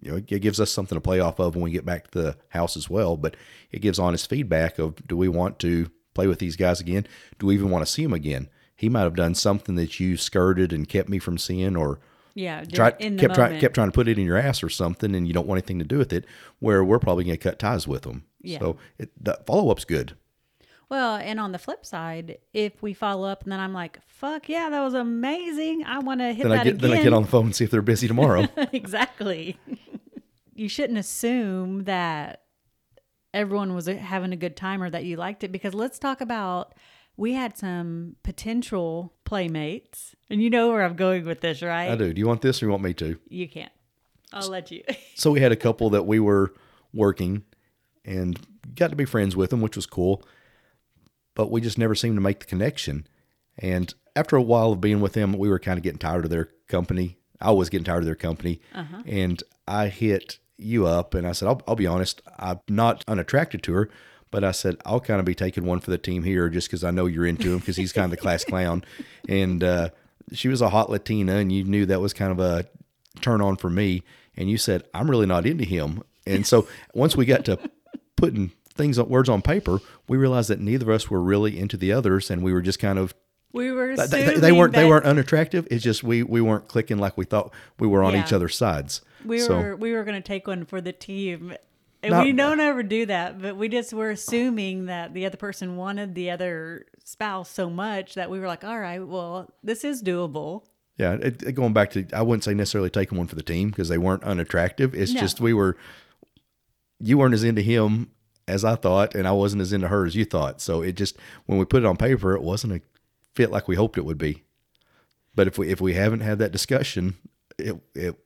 you know, it gives us something to play off of when we get back to the house as well. But it gives honest feedback of, do we want to play with these guys again? Do we even want to see them again? He might have done something that you skirted and kept me from seeing, or Yeah, tried, kept trying kept trying to put it in your ass or something, and you don't want anything to do with it. Where we're probably going to cut ties with them. Yeah. So it, the follow up's good. Well, and on the flip side, if we follow up and then I'm like, "Fuck yeah, that was amazing! I want to hit Then that I get again." then I get on the phone and see if they're busy tomorrow. exactly. You shouldn't assume that everyone was uh, having a good time or that you liked it because let's talk about we had some potential playmates. And you know where I'm going with this, right? I do. Do you want this or you want me to? You can't. I'll let you. So we had a couple that we were working and got to be friends with them, which was cool. But we just never seemed to make the connection. And after a while of being with them, we were kind of getting tired of their company. I was getting tired of their company. Uh-huh. And I hit you up and I said, I'll, I'll be honest, I'm not unattracted to her. But I said, I'll kind of be taking one for the team here just because I know you're into him because he's kind of the class clown. And uh, she was a hot Latina, and you knew that was kind of a turn on for me. And you said, I'm really not into him. And so once we got to putting things on words on paper, we realized that neither of us were really into the others, and we were just kind of we were they, they- they weren't they weren't unattractive. It's just we we weren't clicking like we thought we were on Yeah. each other's sides. we so were we were going to take one for the team And Not- we don't ever do that, but we just were assuming that the other person wanted the other spouse so much that we were like, all right, well, this is doable. Yeah, it, it- going back to, I wouldn't say necessarily taking one for the team because they weren't unattractive. It's No. just we were, you weren't as into him as I thought, and I wasn't as into her as you thought. So it just, when we put it on paper, it wasn't a fit like we hoped it would be. But if we if we haven't had that discussion, it it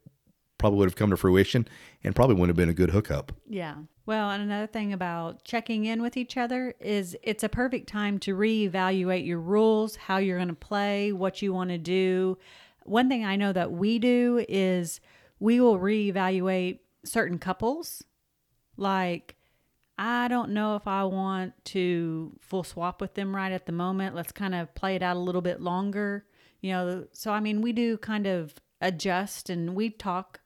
probably would have come to fruition and probably wouldn't have been a good hookup. Yeah. Well, and another thing about checking in with each other is it's a perfect time to reevaluate your rules, how you're going to play, what you want to do. One thing I know that we do is we will reevaluate certain couples. Like, I don't know if I want to full swap with them right at the moment. Let's kind of play it out a little bit longer. You know, so I mean, we do kind of adjust and we talk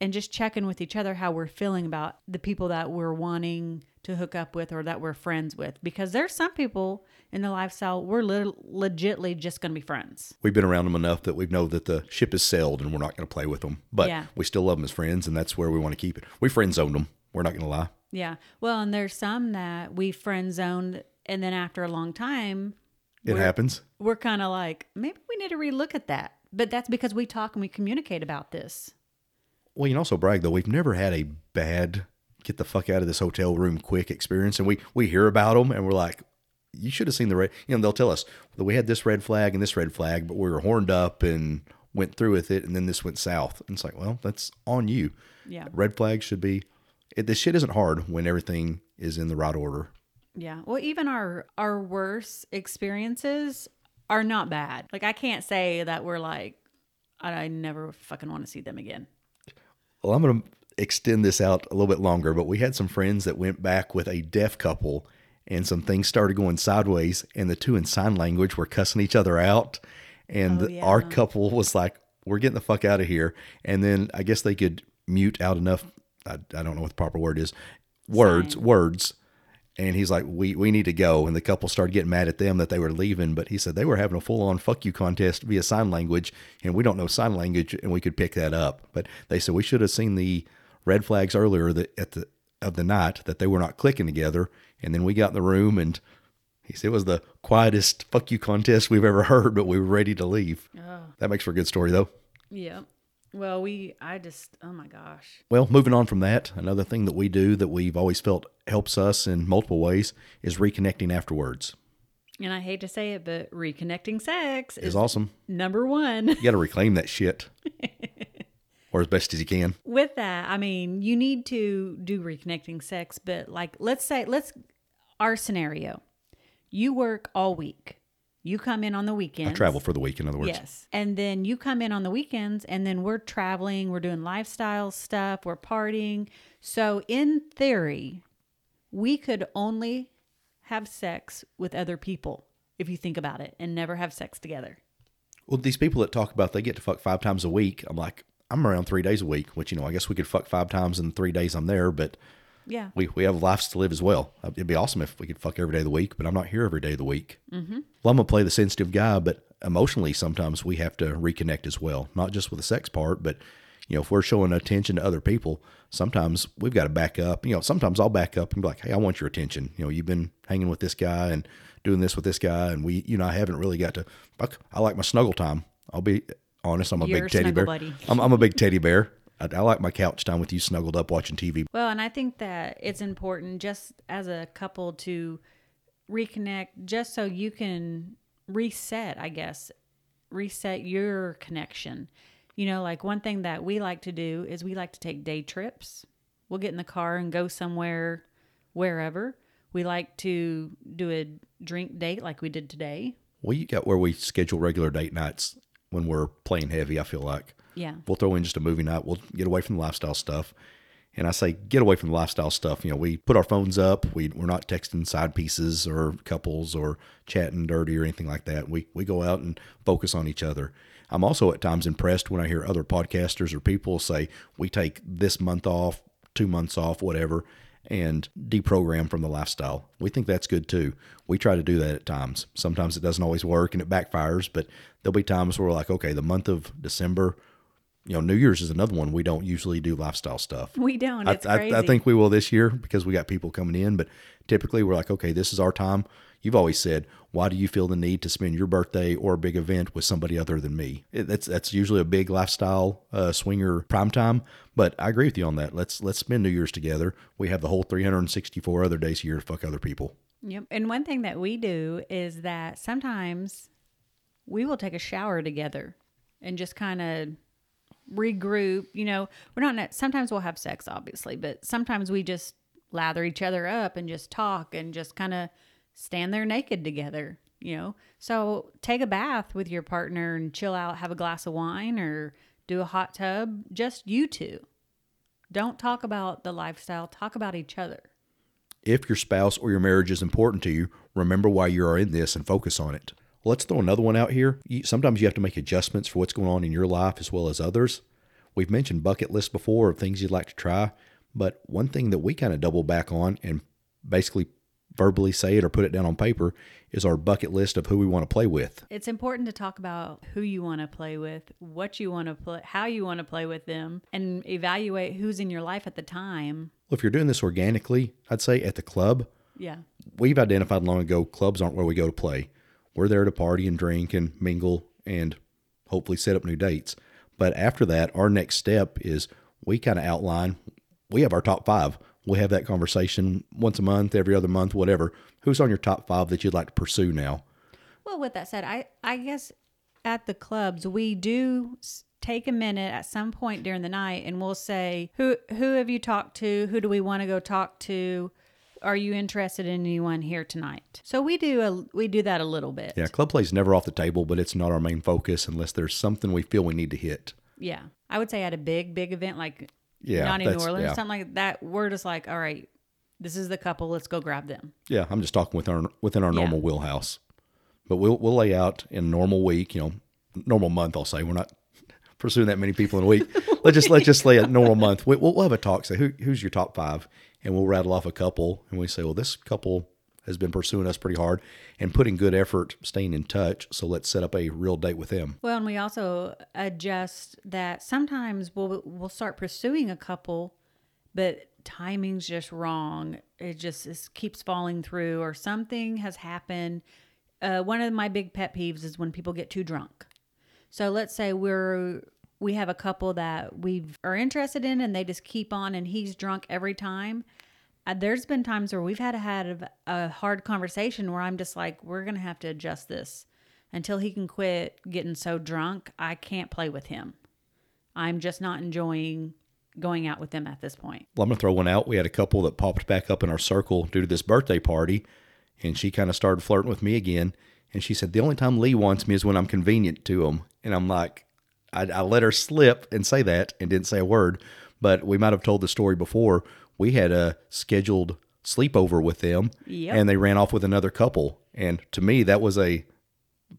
and just checking with each other how we're feeling about the people that we're wanting to hook up with or that we're friends with because there's some people in the lifestyle we're lit- legitly just going to be friends We've been around them enough that we know that the ship is sailed and we're not going to play with them. But Yeah. we still love them as friends, and that's where we want to keep it. We friend zoned them. We're not going to lie. Yeah well and there's some that we friend zoned and then after a long time It we're- happens. we're kind of like maybe we need to relook at that but that's because we talk and we communicate about this Well, you can also brag though. We've never had a bad get the fuck out of this hotel room quick experience, and we we hear about them, and we're like, you should have seen the red. You know, they'll tell us that we had this red flag and this red flag, but we were horned up and went through with it, and then this went south. And it's like, well, that's on you. Yeah. Red flags should be. It, this shit isn't hard when everything is in the right order. Yeah. Well, even our our worst experiences are not bad. Like I can't say that we're like I, never fucking want to see them again. Well, I'm going to extend this out a little bit longer, but we had some friends that went back with a deaf couple and some things started going sideways, and the two in sign language were cussing each other out. And Oh, the- our couple was like, We're getting the fuck out of here. And then I guess they could mute out enough, I, I don't know what the proper word is, words, Sign. words. And he's like, we, we need to go. And the couple started getting mad at them that they were leaving. But he said they were having a full on fuck you contest via sign language. And we don't know sign language and we could pick that up. But they said we should have seen the red flags earlier that at the of the night that they were not clicking together. And then we got in the room and he said it was the quietest fuck you contest we've ever heard, but we were ready to leave. Oh. That makes for a good story though. Yeah. Well, we I just oh my gosh. Well, moving on from that, another thing that we do that we've always felt helps us in multiple ways is reconnecting afterwards. And I hate to say it, but reconnecting sex Is is awesome. number one. You got to reclaim that shit, or as best as you can. With that, I mean, you need to do reconnecting sex, but like let's say let's our scenario. You work all week. You come in on the weekends. I travel for the week, in other words. Yes. And then you come in on the weekends and then we're traveling, we're doing lifestyle stuff, we're partying. So, in theory, we could only have sex with other people if you think about it and never have sex together. Well, these people that talk about they get to fuck five times a week, I'm like, I'm around three days a week, which you know, I guess we could fuck five times in three days I'm there, but Yeah. we, we have lives to live as well. Uh, It'd be awesome if we could fuck every day of the week, but I'm not here every day of the week. Mm-hmm. Well, I'm gonna play the sensitive guy, but emotionally, sometimes we have to reconnect as well, not just with the sex part, but you know, if we're showing attention to other people, sometimes we've got to back up. You know, sometimes I'll back up and be like, "Hey, I want your attention. You know, you've been hanging with this guy and doing this with this guy, and we, you know, I haven't really got to. Fuck, I like my snuggle time. I'll be honest. I'm a You're big teddy bear. I'm, I'm a big teddy bear. I, I like my couch time with you snuggled up watching TV. Well, and I think that it's important just as a couple to reconnect just so you can reset, I guess, reset your connection. You know, like one thing that we like to do is we like to take day trips. We'll get in the car and go somewhere, wherever. We like to do a drink date like we did today. We got where we schedule regular date nights when we're playing heavy. I feel like Yeah. we'll throw in just a movie night. We'll get away from the lifestyle stuff. And I say get away from the lifestyle stuff. You know, we put our phones up. We we're not texting side pieces or couples or chatting dirty or anything like that. We we go out and focus on each other. I'm also at times impressed when I hear other podcasters or people say we take this month off, two months off, whatever, and deprogram from the lifestyle. We think that's good too. We try to do that at times. Sometimes it doesn't always work and it backfires, but there'll be times where we're like, okay, the month of December, You know, New Year's is another one. We don't usually do lifestyle stuff. We don't. I, It's I, crazy. I think we will this year because we got people coming in, but typically we're like, okay, this is our time. You've always said, why do you feel the need to spend your birthday or a big event with somebody other than me? It, that's that's usually a big lifestyle uh, swinger prime time. But I agree with you on that. Let's let's spend New Year's together. We have the whole 364 other days a year to fuck other people. Yep. And one thing that we do is that sometimes we will take a shower together and just kind of regroup. You know, we're not, sometimes we'll have sex, obviously, but sometimes we just lather each other up and just talk and just kind of stand there naked together, you know? So take a bath with your partner and chill out, have a glass of wine or do a hot tub, just you two. Don't talk about the lifestyle, talk about each other. If your spouse or your marriage is important to you, remember why you are in this and focus on it. Let's throw another one out here. Sometimes you have to make adjustments for what's going on in your life as well as others. We've mentioned bucket lists before of things you'd like to try, but one thing that we kind of double back on and basically verbally say it or put it down on paper is our bucket list of who we want to play with. It's important to talk about who you want to play with, what you want to play, how you want to play with them, and evaluate who's in your life at the time. Well, if you're doing this organically, I'd say at the club, Yeah. we've identified long ago clubs aren't where we go to play. We're there to party and drink and mingle and hopefully set up new dates. But after that, our next step is we kind of outline, we have our top five. We have that conversation once a month, every other month, whatever. Who's on your top five that you'd like to pursue now? Well, with that said, I I guess at the clubs we do take a minute at some point during the night and we'll say who who have you talked to? Who do we want to go talk to? Are you interested in anyone here tonight? So we do a we do that a little bit. Yeah, club play's never off the table, but it's not our main focus unless there's something we feel we need to hit. Yeah. I would say at a big, big event like Yeah, not in New Orleans yeah. something like that, we're just like, all right, this is the couple, let's go grab them. Yeah, I'm just talking with our within our Yeah. normal wheelhouse. But we'll we'll lay out in a normal week, you know, normal month. I'll say we're not pursuing that many people in a week. let's just let's just lay a normal month. We, we'll, we'll have a talk. Say who who's your top five, and we'll rattle off a couple, and we say, well, this couple has been pursuing us pretty hard and putting good effort, staying in touch. So let's set up a real date with them. Well, and we also adjust that sometimes we'll we'll start pursuing a couple, but timing's just wrong. It just is, keeps falling through, or something has happened. Uh, one of my big pet peeves is when people get too drunk. So let's say we're we have a couple that we are interested in, and they just keep on, and he's drunk every time. Uh, there's been times where we've had to have a hard conversation where I'm just like, we're gonna have to adjust this until he can quit getting so drunk. I can't play with him. I'm just not enjoying going out with them at this point. Well, I'm to throw one out. We had a couple that popped back up in our circle due to this birthday party, and she kind of started flirting with me again. And she said, The only time Lee wants me is when I'm convenient to him. And I'm like, I, I let her slip and say that and didn't say a word, but we might have told the story before. We had a scheduled sleepover with them, Yep. and they ran off with another couple. And to me, that was a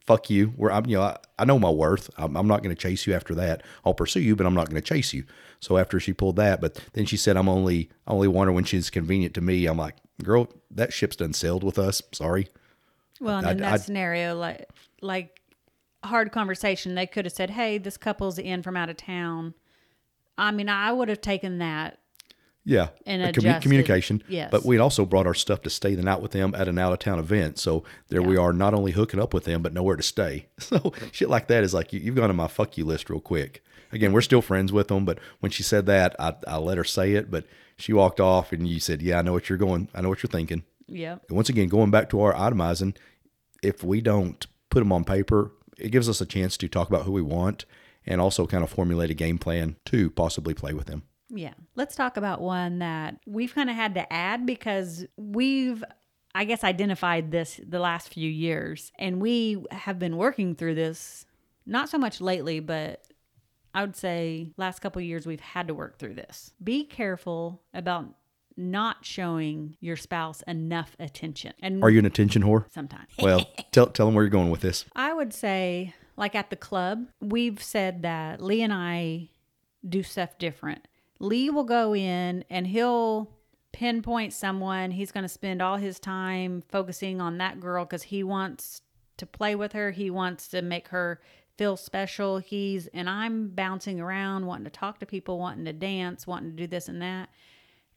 fuck you. Where I'm, you know, I, I know my worth. I'm, I'm not going to chase you after that. I'll pursue you, but I'm not going to chase you. So after she pulled that, but then she said, I'm only, I only want her when she's convenient to me. I'm like, girl, that ship's done sailed with us. Sorry. Well, and I- in that I- scenario, like like hard conversation, they could have said, "Hey, this couple's in from out of town." I mean, I would have taken that. Yeah, And a adjusted. communication. Yes. but we also brought our stuff to stay the night with them at an out of town event. So there we are, not only hooking up with them, but nowhere to stay. So shit like that is like you, you've gone to my fuck you list real quick. Again, we're still friends with them, but when she said that, I, I let her say it. But she walked off, and you said, "Yeah, I know what you're going. I know what you're thinking." Yeah. And once again, going back to our itemizing, if we don't put them on paper, it gives us a chance to talk about who we want and also kind of formulate a game plan to possibly play with them. Yeah. Let's talk about one that we've kind of had to add because we've, I guess, identified this the last few years. And we have been working through this, not so much lately, but I would say last couple years we've had to work through this. Be careful about not showing your spouse enough attention. And Are you an attention whore? sometimes. Well, tell tell them where you're going with this. I would say, like at the club, we've said that Lee and I do stuff different. Lee will go in and he'll pinpoint someone. He's going to spend all his time focusing on that girl because he wants to play with her. He wants to make her feel special. He's and I'm bouncing around, wanting to talk to people, wanting to dance, wanting to do this and that.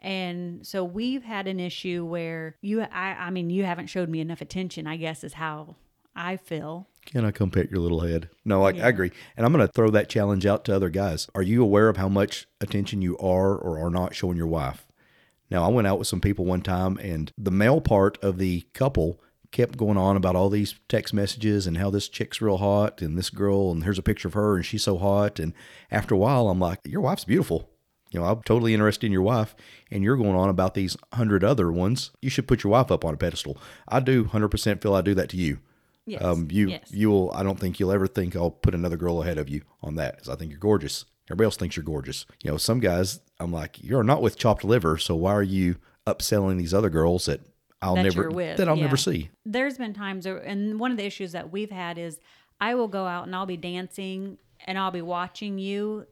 And so we've had an issue where you I I mean you haven't showed me enough attention, I guess is how I feel. Can I come pet your little head? No, I, I agree. And I'm going to throw that challenge out to other guys. Are you aware of how much attention you are or are not showing your wife? Now, I went out with some people one time, and the male part of the couple kept going on about all these text messages and how this chick's real hot and this girl, and here's a picture of her, and she's so hot. And after a while, I'm like, Your wife's beautiful. You know, I'm totally interested in your wife, and you're going on about these hundred other ones. You should put your wife up on a pedestal. I do 100% feel I do that to you. Yes. Um, you yes. you will. I don't think you'll ever think I'll put another girl ahead of you on that, because I think you're gorgeous. Everybody else thinks you're gorgeous. You know, some guys, I'm like, you're not with chopped liver, so why are you upselling these other girls that I'll that never with. that I'll yeah. never see? There's been times, and one of the issues that we've had is I will go out and I'll be dancing and I'll be watching you,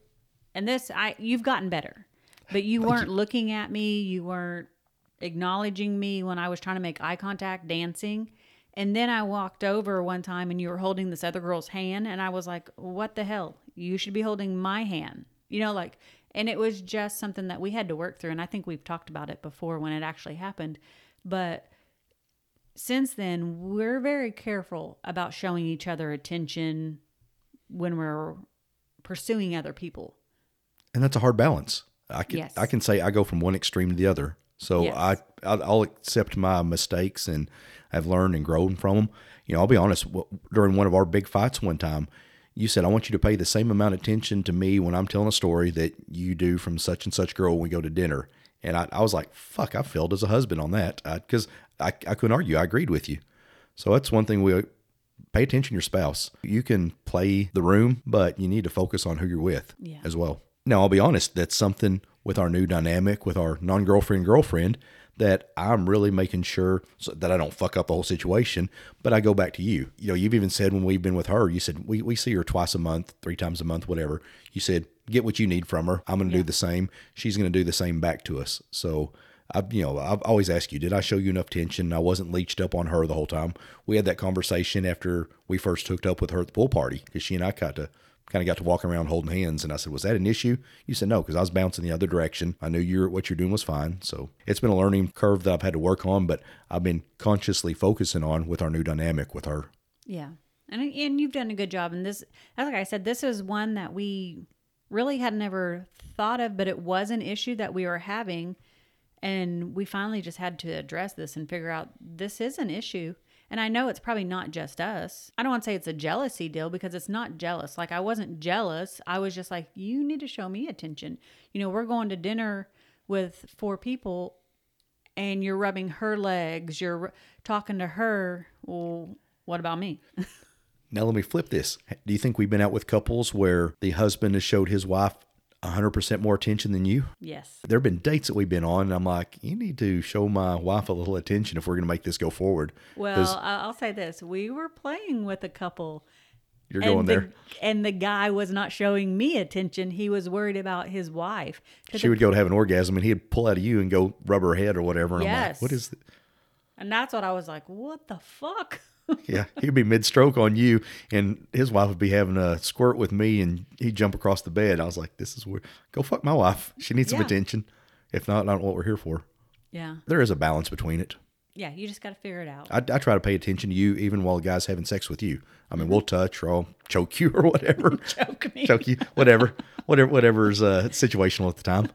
and this I you've gotten better, but you weren't looking at me, you weren't acknowledging me when I was trying to make eye contact dancing. And then I walked over one time and you were holding this other girl's hand, and I was like, What the hell? You should be holding my hand. You know, like, and it was just something that we had to work through. And I think we've talked about it before when it actually happened. But since then, we're very careful about showing each other attention when we're pursuing other people. And that's a hard balance. I can Yes. I can say I go from one extreme to the other. So Yes. I I'll accept my mistakes and I've learned and grown from them. You know, I'll be honest. During one of our big fights one time, you said I want you to pay the same amount of attention to me when I'm telling a story that you do from such and such girl when we go to dinner. And I, I was like, fuck, I failed as a husband on that because I, I couldn't argue. I agreed with you. So that's one thing we pay attention to your spouse. You can play the room, but you need to focus on who you're with Yeah. as well. Now, I'll be honest, that's something with our new dynamic with our non girlfriend girlfriend that I'm really making sure so that I don't fuck up the whole situation. But I go back to you. You know, you've even said when we've been with her, you said we, we see her twice a month, three times a month, whatever. You said, get what you need from her. I'm going to do the same. She's going to do the same back to us. So, I've, you know, I've always asked you, did I show you enough tension? I wasn't leeched up on her the whole time. We had that conversation after we first hooked up with her at the pool party because she and I got to kind of got to walking around holding hands. And I said, was that an issue? You said no, because I was bouncing the other direction. I knew you're what you're doing was fine. So it's been a learning curve that I've had to work on, but I've been consciously focusing on with our new dynamic with her. Yeah. And and you've done a good job and this like I said this is one that we really had never thought of but it was an issue that we were having and we finally just had to address this and figure out this is an issue. And I know it's probably not just us. I don't want to say it's a jealousy deal because it's not jealous. Like I wasn't jealous. I was just like you need to show me attention. You know, we're going to dinner with four people and you're rubbing her legs, you're talking to her. Well, what about me? Now let me flip this. Do you think we've been out with couples where the husband has showed his wife 100% more attention than you? yes. There have been dates that we've been on, and I'm like, you need to show my wife a little attention if we're going to make this go forward. Well, I'll say this: we were playing with a couple, you're going the, there. and the guy was not showing me attention. He was worried about his wife. She it- would go to have an orgasm, and he'd pull out of you and go rub her head or whatever. And I'm like, Yes. what is? th- and that's what I was like. What the fuck? Yeah, he'd be mid stroke on you, and his wife would be having a squirt with me, and he'd jump across the bed. I was like, "This is weird. Go fuck my wife. She needs some Yeah. attention. If not, I don't know what we're here for." yeah, There is a balance between it. yeah. You just got to figure it out. I, I try to pay attention to you, even while the guy's having sex with you. I Mm-hmm. mean, we'll touch or I'll choke you or whatever, Choke me. choke you, whatever, whatever, whatever's uh, situational at the time.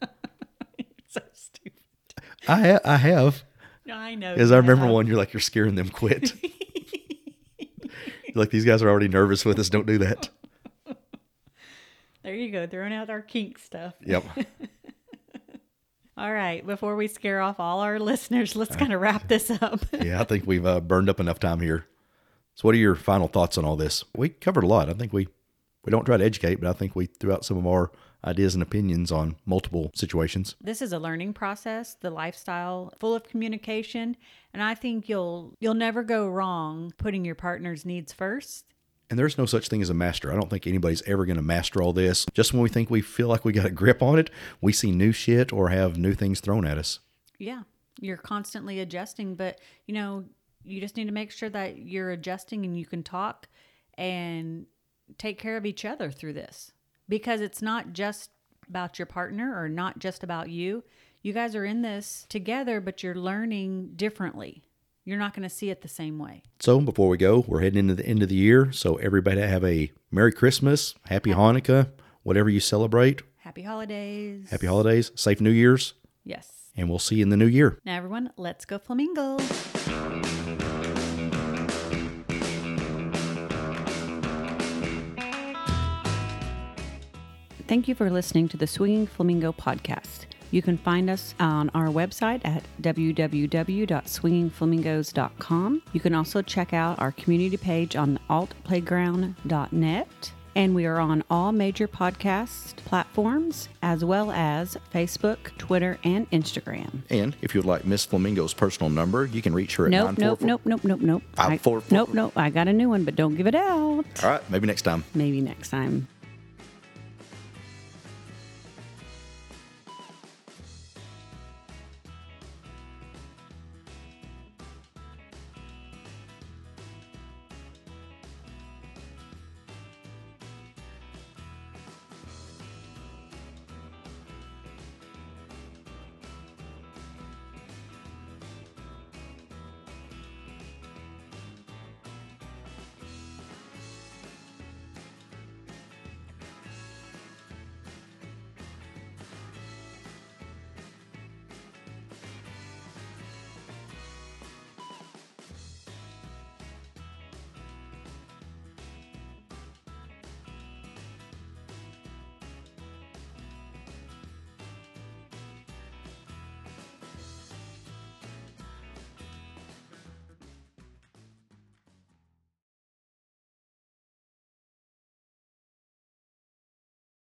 so stupid. I ha- I have, I know. as I remember one. You're like, you're scaring them. Quit. Like these guys are already nervous with us. Don't do that. There you go, throwing out our kink stuff. Yep. All right, before we scare off all our listeners, let's kind of wrap this up. yeah, I think we've uh, burned up enough time here. So, what are your final thoughts on all this? We covered a lot. I think we we don't try to educate, but I think we threw out some of our ideas and opinions on multiple situations. this is a learning process the lifestyle full of communication and i think you'll you'll never go wrong putting your partner's needs first And there's no such thing as a master. I don't think anybody's ever going to master all this. Just when we think we feel like we got a grip on it, we see new shit or have new things thrown at us. yeah you're constantly adjusting but you know you just need to make sure that you're adjusting and you can talk and take care of each other through this because it's not just about your partner or not just about you. You guys are in this together, but you're learning differently. You're not going to see it the same way. So before we go, we're heading into the end of the year. So everybody have a Merry Christmas, Happy Hanukkah, whatever you celebrate. Happy holidays. Happy holidays, safe New Year's, Yes. and we'll see you in the new year. Now, everyone, let's go flamingo. Thank you for listening to the Swinging Flamingo podcast. You can find us on our website at www.swingingflamingos.com. You can also check out our community page on altplayground.net. And we are on all major podcast platforms as well as Facebook, Twitter, and Instagram. And if you'd like Miss Flamingo's personal number, you can reach her at Nope, nope, 944 nope, nope, nope, nope. Five, I- four, four. Nope, nope. I got a new one, but don't give it out. All right, maybe next time. Maybe next time.